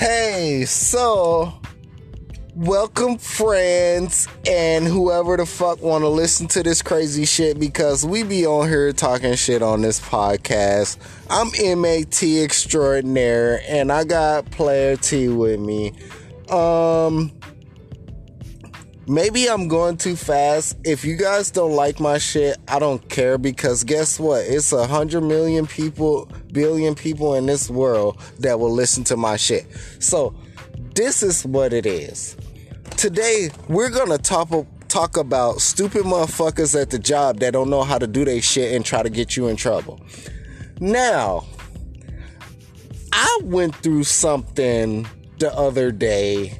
Hey, so welcome friends and whoever the fuck want to listen to this crazy shit because we be on here talking shit on this podcast. I'm MAT extraordinaire and I got player T with me. Um maybe I'm going too fast. If you guys don't like my shit, I don't care because guess what? It's a hundred million people, billion people in this world that will listen to my shit. So this is what it is. Today we're gonna talk talk about stupid motherfuckers at the job that don't know how to do their shit and try to get you in trouble. Now, I went through something the other day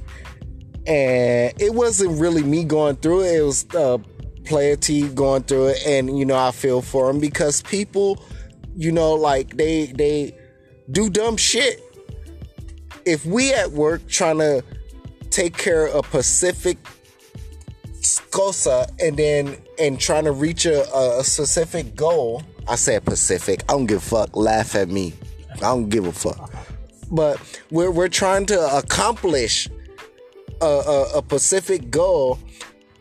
and it wasn't really me going through it. It was uh, Player T going through it, and you know I feel for him because people, you know, like they they do dumb shit. If we at work trying to take care of a Pacific Scosa and then and trying to reach a, a specific goal, I said Pacific. I don't give a fuck. Laugh at me. I don't give a fuck. But we're we're trying to accomplish a, a, a Pacific goal.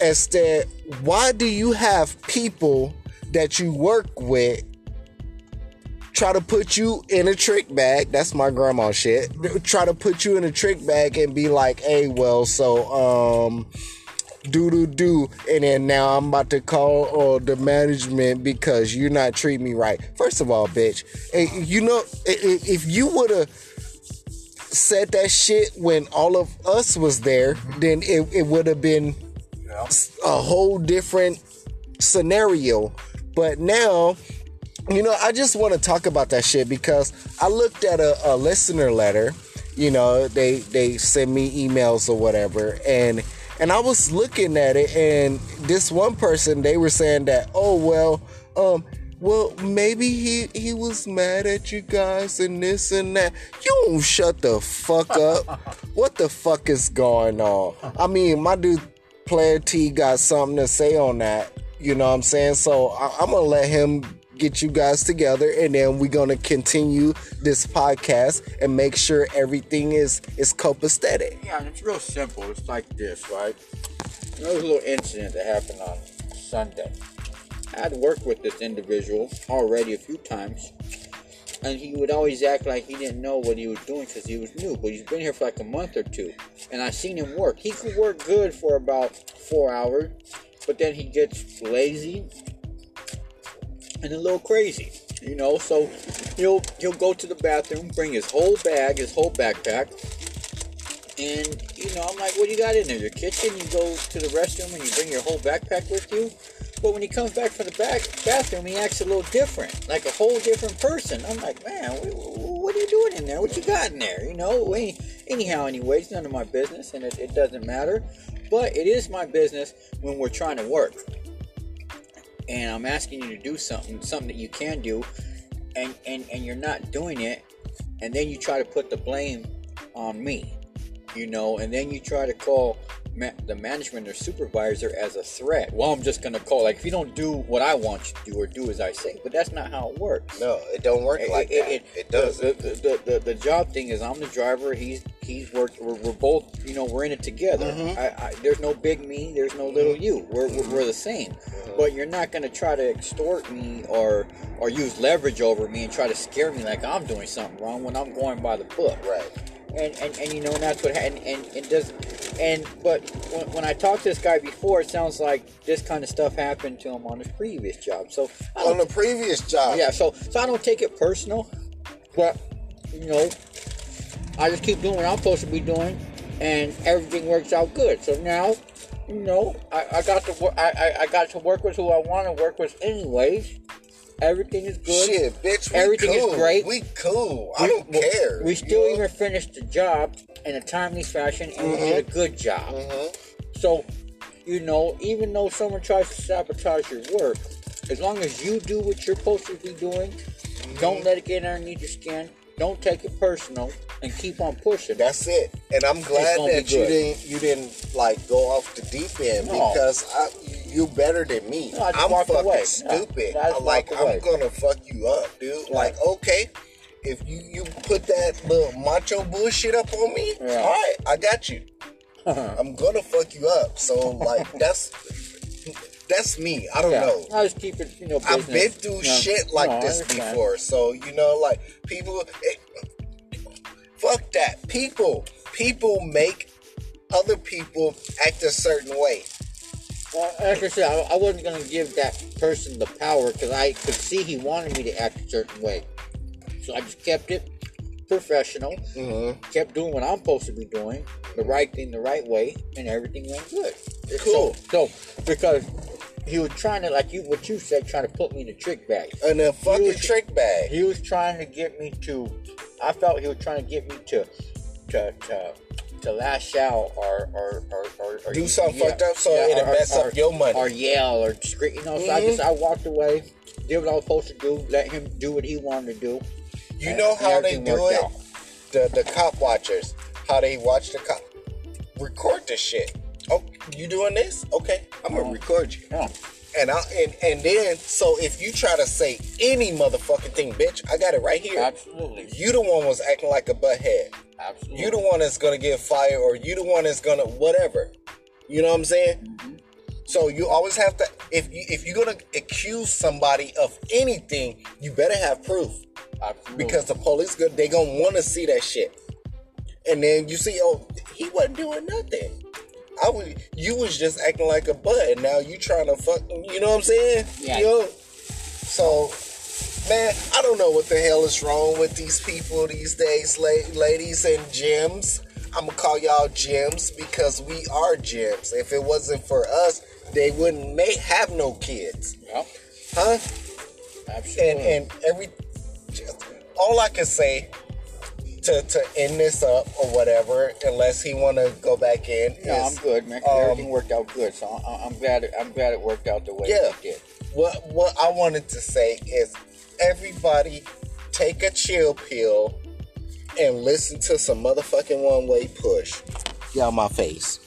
Instead, why do you have people that you work with try to put you in a trick bag? That's my grandma shit. Try to put you in a trick bag and be like, hey, well, so, um, do do do and then now i'm about to call uh, the management because you're not treating me right first of all bitch you know if you would have said that shit when all of us was there then it, it would have been a whole different scenario. But now you know i just want to talk about that shit because i looked at a, a listener letter you know they they send me emails or whatever and and I was looking at it, and this one person they were saying that, oh well, um, well maybe he he was mad at you guys and this and that. You don't shut the fuck up. what the fuck is going on? I mean, my dude Player T got something to say on that. You know what I'm saying? So I, I'm gonna let him get you guys together and then we're gonna continue this podcast and make sure everything is is copacetic. Yeah, it's real simple. It's like this, right? There was a little incident that happened on Sunday. I had worked with this individual already a few times, and he would always act like he didn't know what he was doing because he was new. But he's been here for like a month or two, and I've seen him work. He could work good for about four hours, but then he gets lazy and a little crazy, you know. So he'll he'll go to the bathroom, bring his whole bag, his whole backpack, and you know, I'm like, what do you got in there? Your kitchen? You go to the restroom and you bring your whole backpack with you. But when he comes back from the back bathroom, he acts a little different, like a whole different person. I'm like, man, what, are you doing in there? What you got in there? You know. Anyhow, anyways, none of my business, and it, it doesn't matter. But it is my business when we're trying to work and I'm asking you to do something, something that you can do, and and and you're not doing it, and then you try to put the blame on me, you know, and then you try to call ma- the management or supervisor as a threat. Well, I'm just gonna call like if you don't do what I want you to do or do as I say, but that's not how it works. No, it don't work It- like it, that. It, It, does. The, the, the, the, the job thing is I'm the driver. He's he's worked. We're, we're both you know we're in it together. Mhm. I, I, there's no big me. There's no little you. We're, we're, we're the same. But you're not gonna try to extort me or or use leverage over me and try to scare me like I'm doing something wrong when I'm going by the book. right. And and, and you know and that's what ha- and and, and does and but when, when I talked to this guy before, it sounds like this kind of stuff happened to him on his previous job. So I On the previous job. yeah, so so I don't take it personal, but you know, I just keep doing what I'm supposed to be doing, and everything works out good. So now, you know, I, I got to I I got to work with who I want to work with, anyways. Everything is good. Shit, bitch. Everything is cool. great. We cool. I We- don't we- care. We still know? even finished the job in a timely fashion, and we did a good job. Mhm. So, you know, even though someone tries to sabotage your work, as long as you do what you're supposed to be doing, don't let it get underneath your skin. Don't take it personal, and keep on pushing. That's it. And I'm glad that you didn't you didn't like go off the deep end No. because I, you better than me. No, just I'm fucking away. stupid. No, like. I'm gonna fuck you up, dude. Like okay, if you you put that little macho bullshit up on me, Yeah. all right, I got you. I'm gonna fuck you up. So like that's that's me. I don't Yeah. know. I was keeping, you know, I've been through Yeah. shit like No, this before. So you know, like people, it, fuck that. People, people make other people act a certain way. Well, like I said, I, I wasn't gonna give that person the power because I could see he wanted me to act a certain way. So I just kept it professional, Mm-hmm. kept doing what I'm supposed to be doing, the right thing the right way, and everything went good. Cool. So, so because he was trying to, like you, what you said, trying to put me in a trick bag. And a fucking was- trick bag. He was trying to get me to. I felt he was trying to get me to, to, to, to lash out or or or, or, or Do something fucked up so it'll or- mess up your money. or yell or scream. You know, so I Mhm. just I walked away, did what I was supposed to do, let him do what he wanted to do. You know how they do it? out. The the cop watchers, how they watch the cop. Record the shit. Oh, you doing this? Okay, I'm gonna Uh-huh. record you. Yeah. And I and and then so if you try to say any motherfucking thing, bitch, I got it right here. Absolutely. You the one was acting like a butthead. Absolutely. You the one that's gonna get fired, or you the one that's gonna whatever. You know what I'm saying? Mm-hmm. So you always have to if you if you're gonna accuse somebody of anything, you better have proof Absolutely. because the police good they gonna want to see that shit. And then you see, oh, he wasn't doing nothing. I was, you was just acting like a butt, and now you trying to fuck. You know what I'm saying? Yeah. Know? So, man, I don't know what the hell is wrong with these people these days, ladies and gems. I'm gonna call y'all gems because we are gems. If it wasn't for us, they wouldn't may have no kids, Yep. huh? Absolutely. and and every all I can say to to end this up or whatever, unless he want to go back in, no, I'm good, man. um, everything worked out good, so I, I'm glad. It, I'm glad it worked out the way Yeah. it did. what what I wanted to say is everybody take a chill pill and listen to some motherfucking one way push. Out my face.